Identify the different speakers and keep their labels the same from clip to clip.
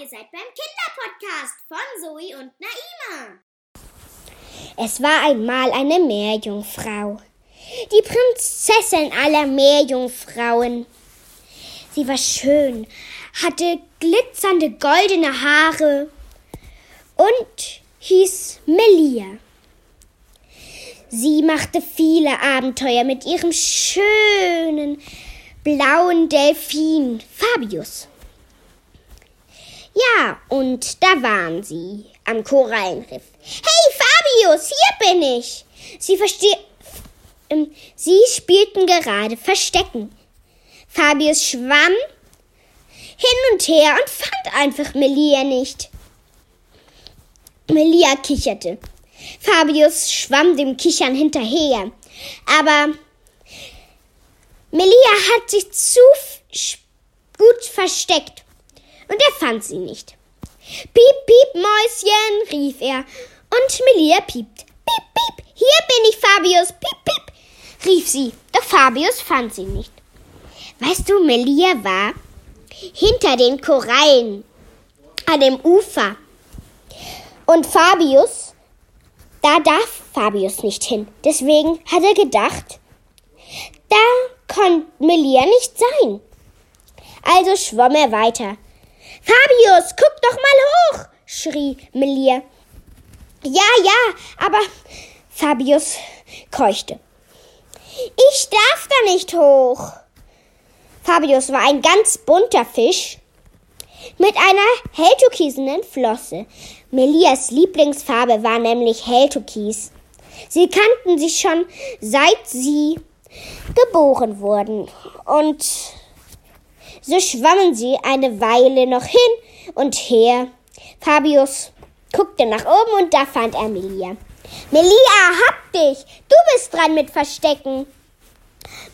Speaker 1: ihr seid beim Kinderpodcast von Zoe und Naima.
Speaker 2: Es war einmal eine Meerjungfrau, die Prinzessin aller Meerjungfrauen. Sie war schön, hatte glitzernde goldene Haare und hieß Melia. Sie machte viele Abenteuer mit ihrem schönen blauen Delfin Fabius. Ja, und da waren sie am Korallenriff. Hey Fabius, hier bin ich. Sie verste ähm, Sie spielten gerade Verstecken. Fabius schwamm hin und her und fand einfach Melia nicht. Melia kicherte. Fabius schwamm dem Kichern hinterher. Aber Melia hat sich zu gut versteckt und er fand sie nicht. Piep, piep, Mäuschen, rief er, und Melia piept. Piep, piep, hier bin ich, Fabius, piep, piep, rief sie, doch Fabius fand sie nicht. Weißt du, Melia war hinter den Korallen an dem Ufer. Und Fabius, da darf Fabius nicht hin. Deswegen hat er gedacht, da kann Melia nicht sein. Also schwamm er weiter. Fabius, guck doch mal hoch, schrie Melia. Ja, ja, aber Fabius keuchte. Ich darf da nicht hoch. Fabius war ein ganz bunter Fisch mit einer helltürkisenen Flosse. Melias Lieblingsfarbe war nämlich helltürkis. Sie kannten sich schon seit sie geboren wurden und so schwammen sie eine Weile noch hin und her. Fabius guckte nach oben und da fand er Melia. Melia, hab dich! Du bist dran mit Verstecken.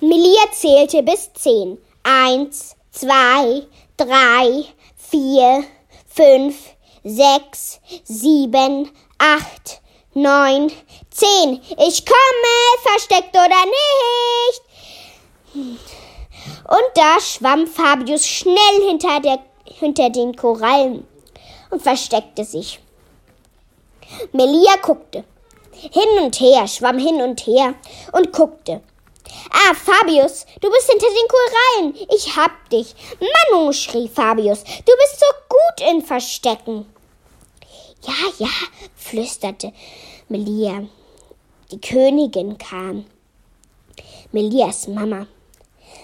Speaker 2: Melia zählte bis zehn. Eins, zwei, drei, vier, fünf, sechs, sieben, acht, neun, zehn. Ich komme, versteckt oder nicht. Und da schwamm Fabius schnell hinter, der, hinter den Korallen und versteckte sich. Melia guckte. Hin und her, schwamm hin und her und guckte. Ah, Fabius, du bist hinter den Korallen. Ich hab dich. Manu, schrie Fabius, du bist so gut in Verstecken. Ja, ja, flüsterte Melia. Die Königin kam. Melias Mama.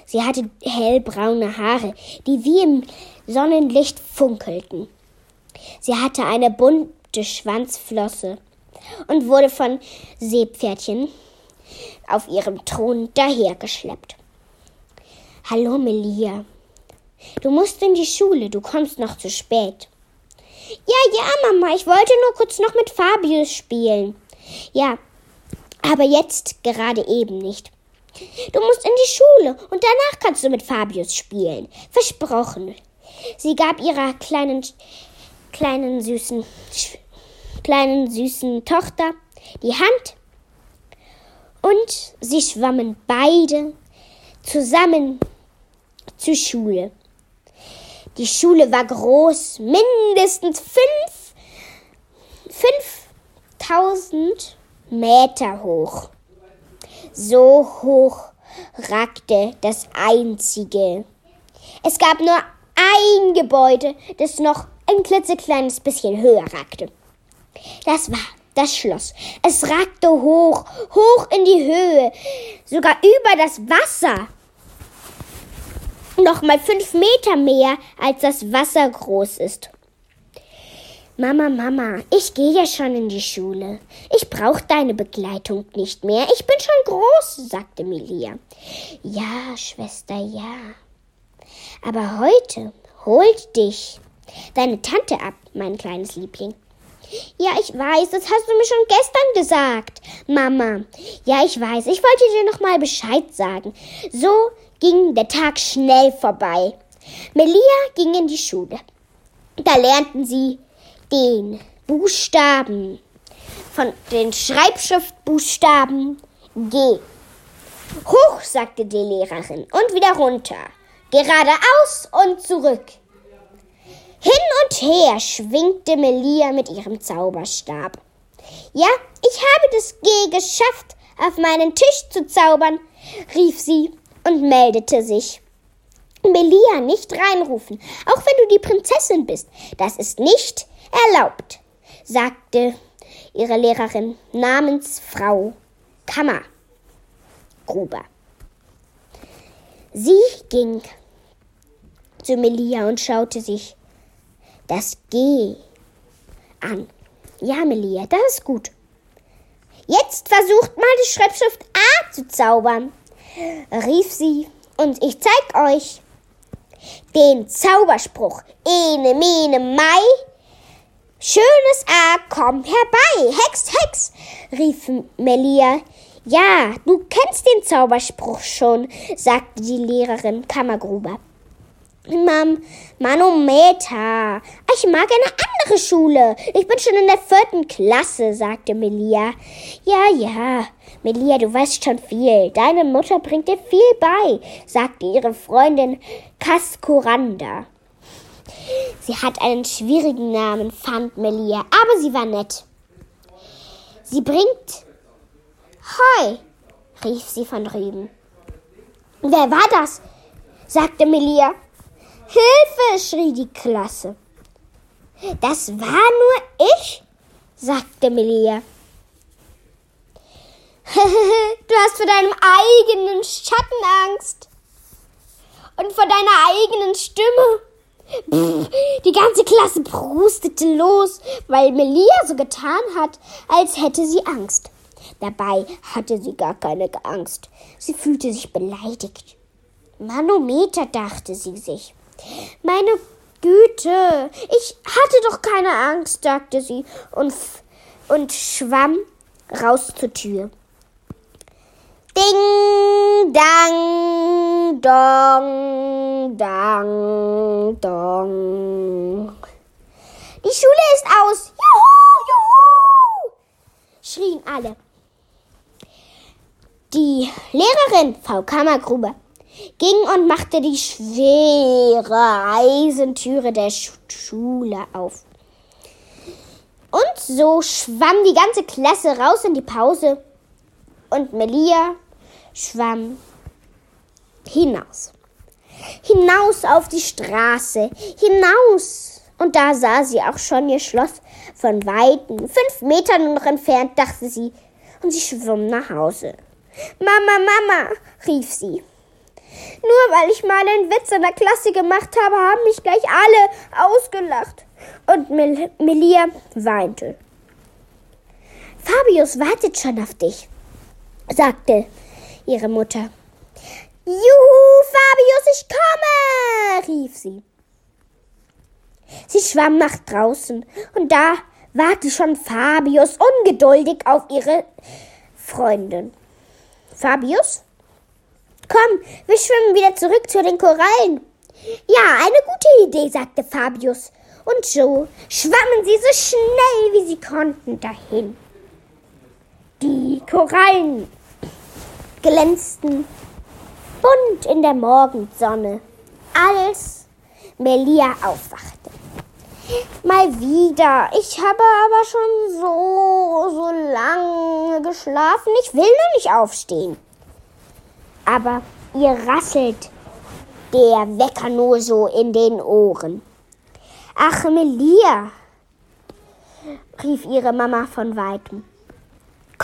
Speaker 2: Sie hatte hellbraune Haare, die wie im Sonnenlicht funkelten. Sie hatte eine bunte Schwanzflosse und wurde von Seepferdchen auf ihrem Thron dahergeschleppt. Hallo, Melia. Du musst in die Schule, du kommst noch zu spät. Ja, ja, Mama, ich wollte nur kurz noch mit Fabius spielen. Ja, aber jetzt gerade eben nicht. Du musst in die Schule und danach kannst du mit Fabius spielen. Versprochen. Sie gab ihrer kleinen, kleinen süßen, kleinen süßen Tochter die Hand und sie schwammen beide zusammen zur Schule. Die Schule war groß, mindestens fünf, fünftausend Meter hoch. So hoch ragte das einzige. Es gab nur ein Gebäude, das noch ein klitzekleines bisschen höher ragte. Das war das Schloss. Es ragte hoch, hoch in die Höhe, sogar über das Wasser. Noch mal fünf Meter mehr, als das Wasser groß ist. Mama, Mama, ich gehe ja schon in die Schule. Ich brauche deine Begleitung nicht mehr. Ich bin schon groß, sagte Melia. Ja, Schwester, ja. Aber heute holt dich deine Tante ab, mein kleines Liebling. Ja, ich weiß, das hast du mir schon gestern gesagt, Mama. Ja, ich weiß, ich wollte dir noch mal Bescheid sagen. So ging der Tag schnell vorbei. Melia ging in die Schule. Da lernten sie den Buchstaben von den Schreibschriftbuchstaben G. Hoch, sagte die Lehrerin, und wieder runter. Geradeaus und zurück. Hin und her schwingte Melia mit ihrem Zauberstab. Ja, ich habe das G geschafft, auf meinen Tisch zu zaubern, rief sie und meldete sich. Melia, nicht reinrufen, auch wenn du die Prinzessin bist. Das ist nicht erlaubt, sagte ihre Lehrerin namens Frau Kammergruber. Sie ging zu Melia und schaute sich das G an. Ja, Melia, das ist gut. Jetzt versucht mal die Schreibschrift A zu zaubern, rief sie, und ich zeig euch den Zauberspruch. Ene, mene, mai. Schönes A, komm herbei. Hex, Hex, rief Melia. Ja, du kennst den Zauberspruch schon, sagte die Lehrerin Kammergruber. Mam, Manometer. Ich mag eine andere Schule. Ich bin schon in der vierten Klasse, sagte Melia. Ja, ja, Melia, du weißt schon viel. Deine Mutter bringt dir viel bei, sagte ihre Freundin Kaskuranda. Sie hat einen schwierigen Namen, fand Melia, aber sie war nett. Sie bringt Hoi, rief sie von drüben. Wer war das? sagte Melia. Hilfe! schrie die Klasse. Das war nur ich, sagte Melia. du hast vor deinem eigenen Schatten Angst. Und vor deiner eigenen Stimme. Die ganze Klasse prustete los, weil Melia so getan hat, als hätte sie Angst. Dabei hatte sie gar keine Angst. Sie fühlte sich beleidigt. Manometer, dachte sie sich. Meine Güte, ich hatte doch keine Angst, sagte sie und, und schwamm raus zur Tür. Ding, dang, dong, dang, dong. Die Schule ist aus. Juhu, juhu, schrien alle. Die Lehrerin, Frau Kammergruber, ging und machte die schwere Eisentüre der Schule auf. Und so schwamm die ganze Klasse raus in die Pause und Melia schwamm hinaus. Hinaus auf die Straße, hinaus. Und da sah sie auch schon ihr Schloss von Weitem, fünf Metern noch entfernt, dachte sie, und sie schwamm nach Hause. Mama, Mama, rief sie. Nur weil ich mal einen Witz in der Klasse gemacht habe, haben mich gleich alle ausgelacht. Und Mel Melia weinte. Fabius wartet schon auf dich, sagte ihre Mutter. Juhu, Fabius, ich komme, rief sie. Sie schwamm nach draußen und da warte schon Fabius ungeduldig auf ihre Freundin. Fabius? Komm, wir schwimmen wieder zurück zu den Korallen. Ja, eine gute Idee, sagte Fabius. Und so schwammen sie so schnell, wie sie konnten, dahin. Die Korallen glänzten bunt in der Morgensonne, als Melia aufwachte. Mal wieder. Ich habe aber schon so, so lange geschlafen. Ich will nur nicht aufstehen aber ihr rasselt der Wecker nur so in den Ohren. Ach, Melia, rief ihre Mama von weitem.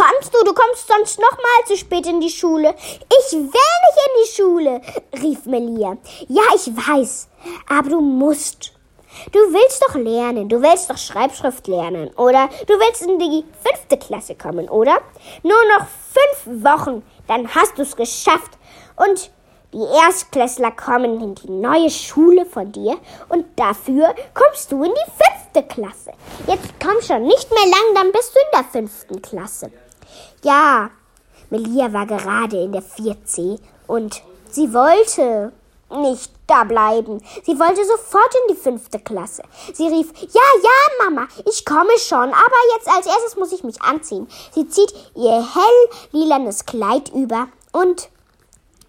Speaker 2: Kommst du, du kommst sonst noch mal zu spät in die Schule. Ich will nicht in die Schule, rief Melia. Ja, ich weiß, aber du musst. Du willst doch lernen, du willst doch Schreibschrift lernen, oder? Du willst in die fünfte Klasse kommen, oder? Nur noch fünf Wochen, dann hast du's geschafft. Und die Erstklässler kommen in die neue Schule von dir und dafür kommst du in die fünfte Klasse. Jetzt komm schon, nicht mehr lang, dann bist du in der fünften Klasse. Ja, Melia war gerade in der 4C und sie wollte nicht da bleiben. Sie wollte sofort in die fünfte Klasse. Sie rief, ja, ja, Mama, ich komme schon, aber jetzt als erstes muss ich mich anziehen. Sie zieht ihr hell lilanes Kleid über und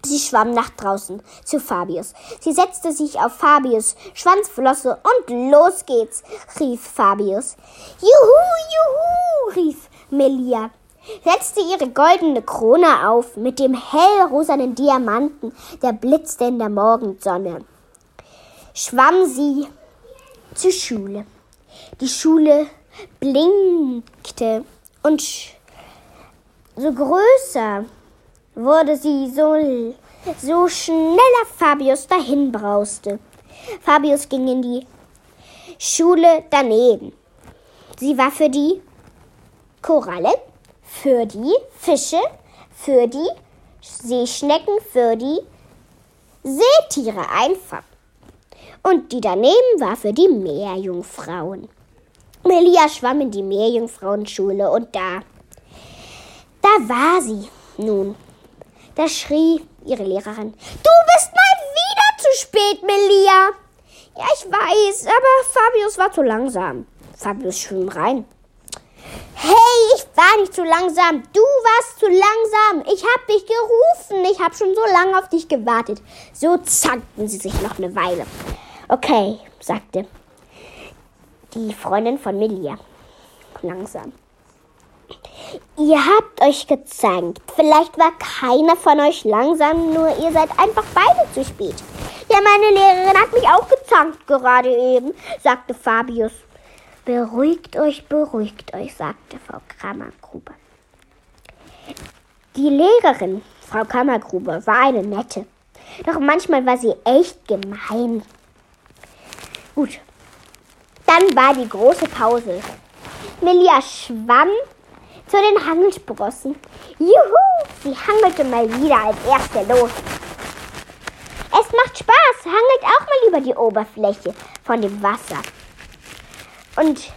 Speaker 2: Sie schwamm nach draußen zu Fabius. Sie setzte sich auf Fabius Schwanzflosse und los geht's, rief Fabius. Juhu, juhu, rief Melia, setzte ihre goldene Krone auf mit dem hellrosanen Diamanten, der blitzte in der Morgensonne. Schwamm sie zur Schule. Die Schule blinkte und so größer wurde sie, so, so schneller Fabius dahin brauste. Fabius ging in die Schule daneben. Sie war für die Koralle, für die Fische, für die Seeschnecken, für die Seetiere einfach. Und die daneben war für die Meerjungfrauen. Melia schwamm in die Meerjungfrauenschule und da, da war sie nun. Da schrie ihre Lehrerin, du bist mal wieder zu spät, Melia. Ja, ich weiß, aber Fabius war zu langsam. Fabius schwimm rein. Hey, ich war nicht zu langsam. Du warst zu langsam. Ich hab dich gerufen. Ich hab schon so lange auf dich gewartet. So zankten sie sich noch eine Weile. Okay, sagte die Freundin von Melia. Langsam. Ihr habt euch gezankt. Vielleicht war keiner von euch langsam, nur ihr seid einfach beide zu spät. Ja, meine Lehrerin hat mich auch gezankt gerade eben, sagte Fabius. Beruhigt euch, beruhigt euch, sagte Frau Kammergruber. Die Lehrerin, Frau Kammergruber, war eine nette. Doch manchmal war sie echt gemein. Gut. Dann war die große Pause. Melia schwamm zu den Hangelsprossen. Juhu! Sie hangelte mal wieder als Erste los. Es macht Spaß, hangelt auch mal über die Oberfläche von dem Wasser. Und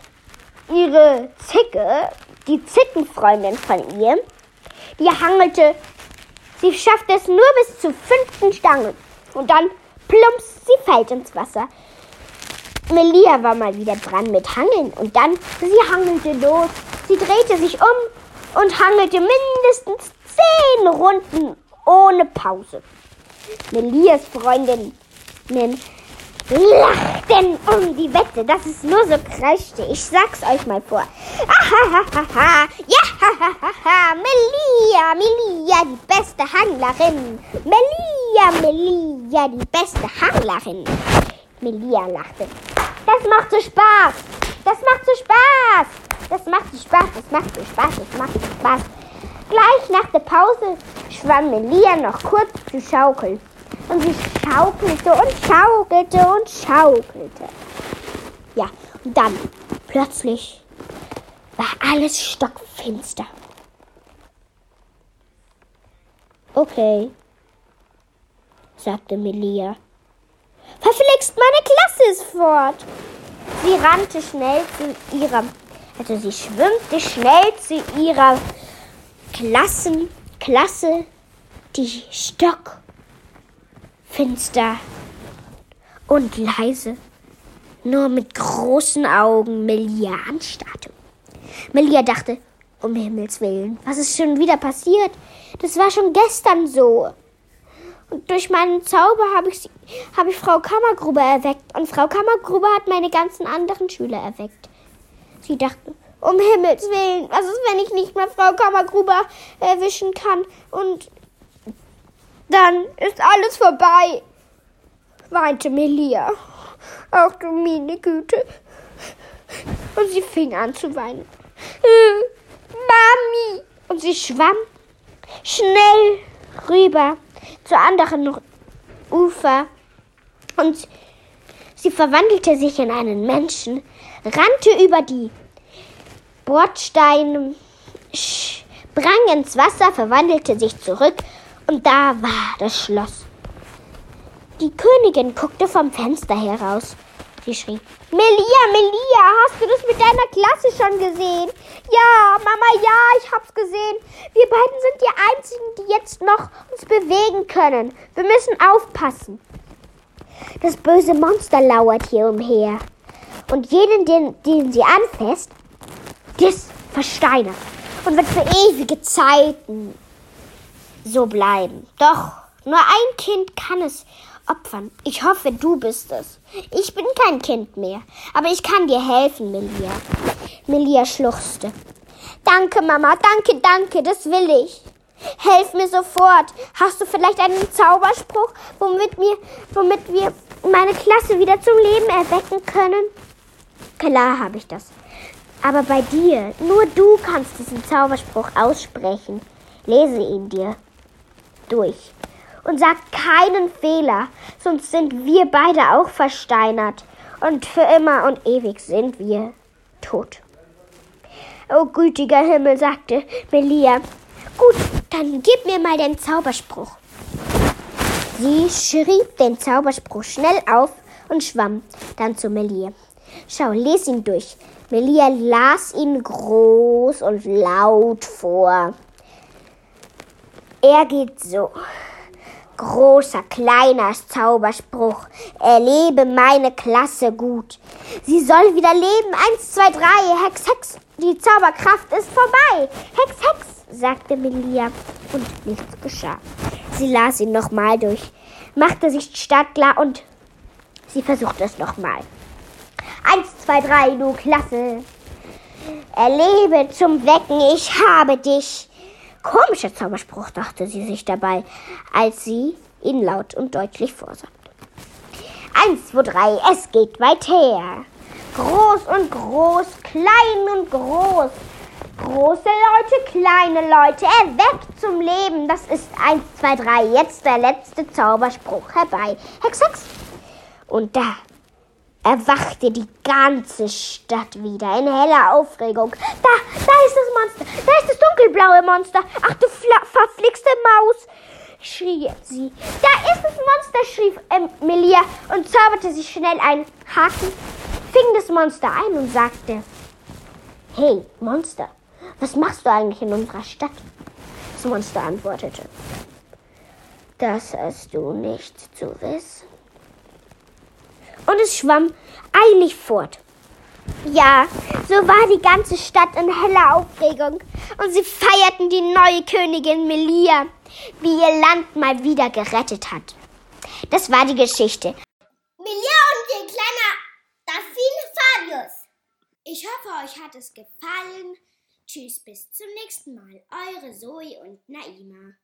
Speaker 2: ihre Zicke, die Zickenfreundin von ihr, die hangelte, sie schaffte es nur bis zur fünften Stange. Und dann plumps, sie fällt ins Wasser. Melia war mal wieder dran mit Hangeln und dann, sie hangelte los. Sie drehte sich um und hangelte mindestens zehn Runden ohne Pause. Melias Freundinnen lachten um die Wette. Das ist nur so kräftig. Ich sag's euch mal vor. Ahahaha. Ja, hahaha. Melia, Melia, die beste Hanglerin. Melia, Melia, die beste Hanglerin. Melia lachte. Das macht so Spaß. Das macht so Spaß. Das macht so Spaß. Das macht so Spaß. Das macht so Spaß. Gleich nach der Pause schwamm Melia noch kurz zu schaukeln. Und sie schaukelte und schaukelte und schaukelte. Ja, und dann plötzlich war alles stockfinster. Okay, sagte Melia. Verflixt, meine Klasse ist fort. Sie rannte schnell zu ihrer, also sie schwimmte schnell zu ihrer Klassen, Klasse, die stockfinster und leise, nur mit großen Augen Melia anstarrte. Melia dachte, um Himmels Willen, was ist schon wieder passiert? Das war schon gestern so. Und durch meinen Zauber habe ich, hab ich Frau Kammergruber erweckt. Und Frau Kammergruber hat meine ganzen anderen Schüler erweckt. Sie dachte, um Himmels Willen, was ist, wenn ich nicht mehr Frau Kammergruber erwischen kann? Und dann ist alles vorbei, weinte Melia. Ach du meine Güte. Und sie fing an zu weinen. Mami! Und sie schwamm schnell rüber zur anderen Ufer und sie verwandelte sich in einen Menschen, rannte über die Bordsteine, sprang ins Wasser, verwandelte sich zurück und da war das Schloss. Die Königin guckte vom Fenster heraus. Sie schrie, Melia, Melia, hast du das mit deiner Klasse schon gesehen? Ja, Mama, ja, ich hab's gesehen. Wir beiden sind die Einzigen, die jetzt noch uns bewegen können. Wir müssen aufpassen. Das böse Monster lauert hier umher. Und jeden, den, den sie anfasst, das versteinert und wird für ewige Zeiten so bleiben. Doch Nur ein Kind kann es opfern. Ich hoffe, du bist es. Ich bin kein Kind mehr, aber ich kann dir helfen, Melia. Melia schluchzte. Danke, Mama, danke, danke, das will ich. Helf mir sofort. Hast du vielleicht einen Zauberspruch, womit, mir, womit wir meine Klasse wieder zum Leben erwecken können? Klar habe ich das. Aber bei dir, nur du kannst diesen Zauberspruch aussprechen. Lese ihn dir durch. Und sag keinen Fehler, sonst sind wir beide auch versteinert. Und für immer und ewig sind wir tot. Oh gütiger Himmel, sagte Melia. Gut, dann gib mir mal den Zauberspruch. Sie schrieb den Zauberspruch schnell auf und schwamm dann zu Melia. Schau, les ihn durch. Melia las ihn groß und laut vor. Er geht so. Großer, kleiner Zauberspruch. Erlebe meine Klasse gut. Sie soll wieder leben. Eins, zwei, drei. Hex, Hex. Die Zauberkraft ist vorbei. Hex, Hex, sagte Melia. Und nichts geschah. Sie las ihn nochmal durch, machte sich startklar und sie versuchte es nochmal. Eins, zwei, drei, du Klasse. Erlebe zum Wecken, ich habe dich. Komischer Zauberspruch, dachte sie sich dabei, als sie ihn laut und deutlich vorsagte. Eins, zwei, drei, es geht weit her. Groß und groß, klein und groß. Große Leute, kleine Leute, erweckt zum Leben. Das ist eins, zwei, drei. Jetzt der letzte Zauberspruch herbei. Hex, Hex. Und da erwachte die ganze Stadt wieder in heller Aufregung. Da, da ist das Monster, da ist das dunkelblaue Monster. Ach du verflixte Maus, schrie sie. Da ist das Monster, schrie Emilia und zauberte sich schnell einen Haken, fing das Monster ein und sagte, Hey, Monster, was machst du eigentlich in unserer Stadt? Das Monster antwortete, das hast du nicht zu wissen und es schwamm eilig fort. Ja, so war die ganze Stadt in heller Aufregung und sie feierten die neue Königin Melia, wie ihr Land mal wieder gerettet hat. Das war die Geschichte.
Speaker 1: Melia und ihr kleiner Daffin Fabius. Ich hoffe, euch hat es gefallen. Tschüss, bis zum nächsten Mal. Eure Zoe und Naima.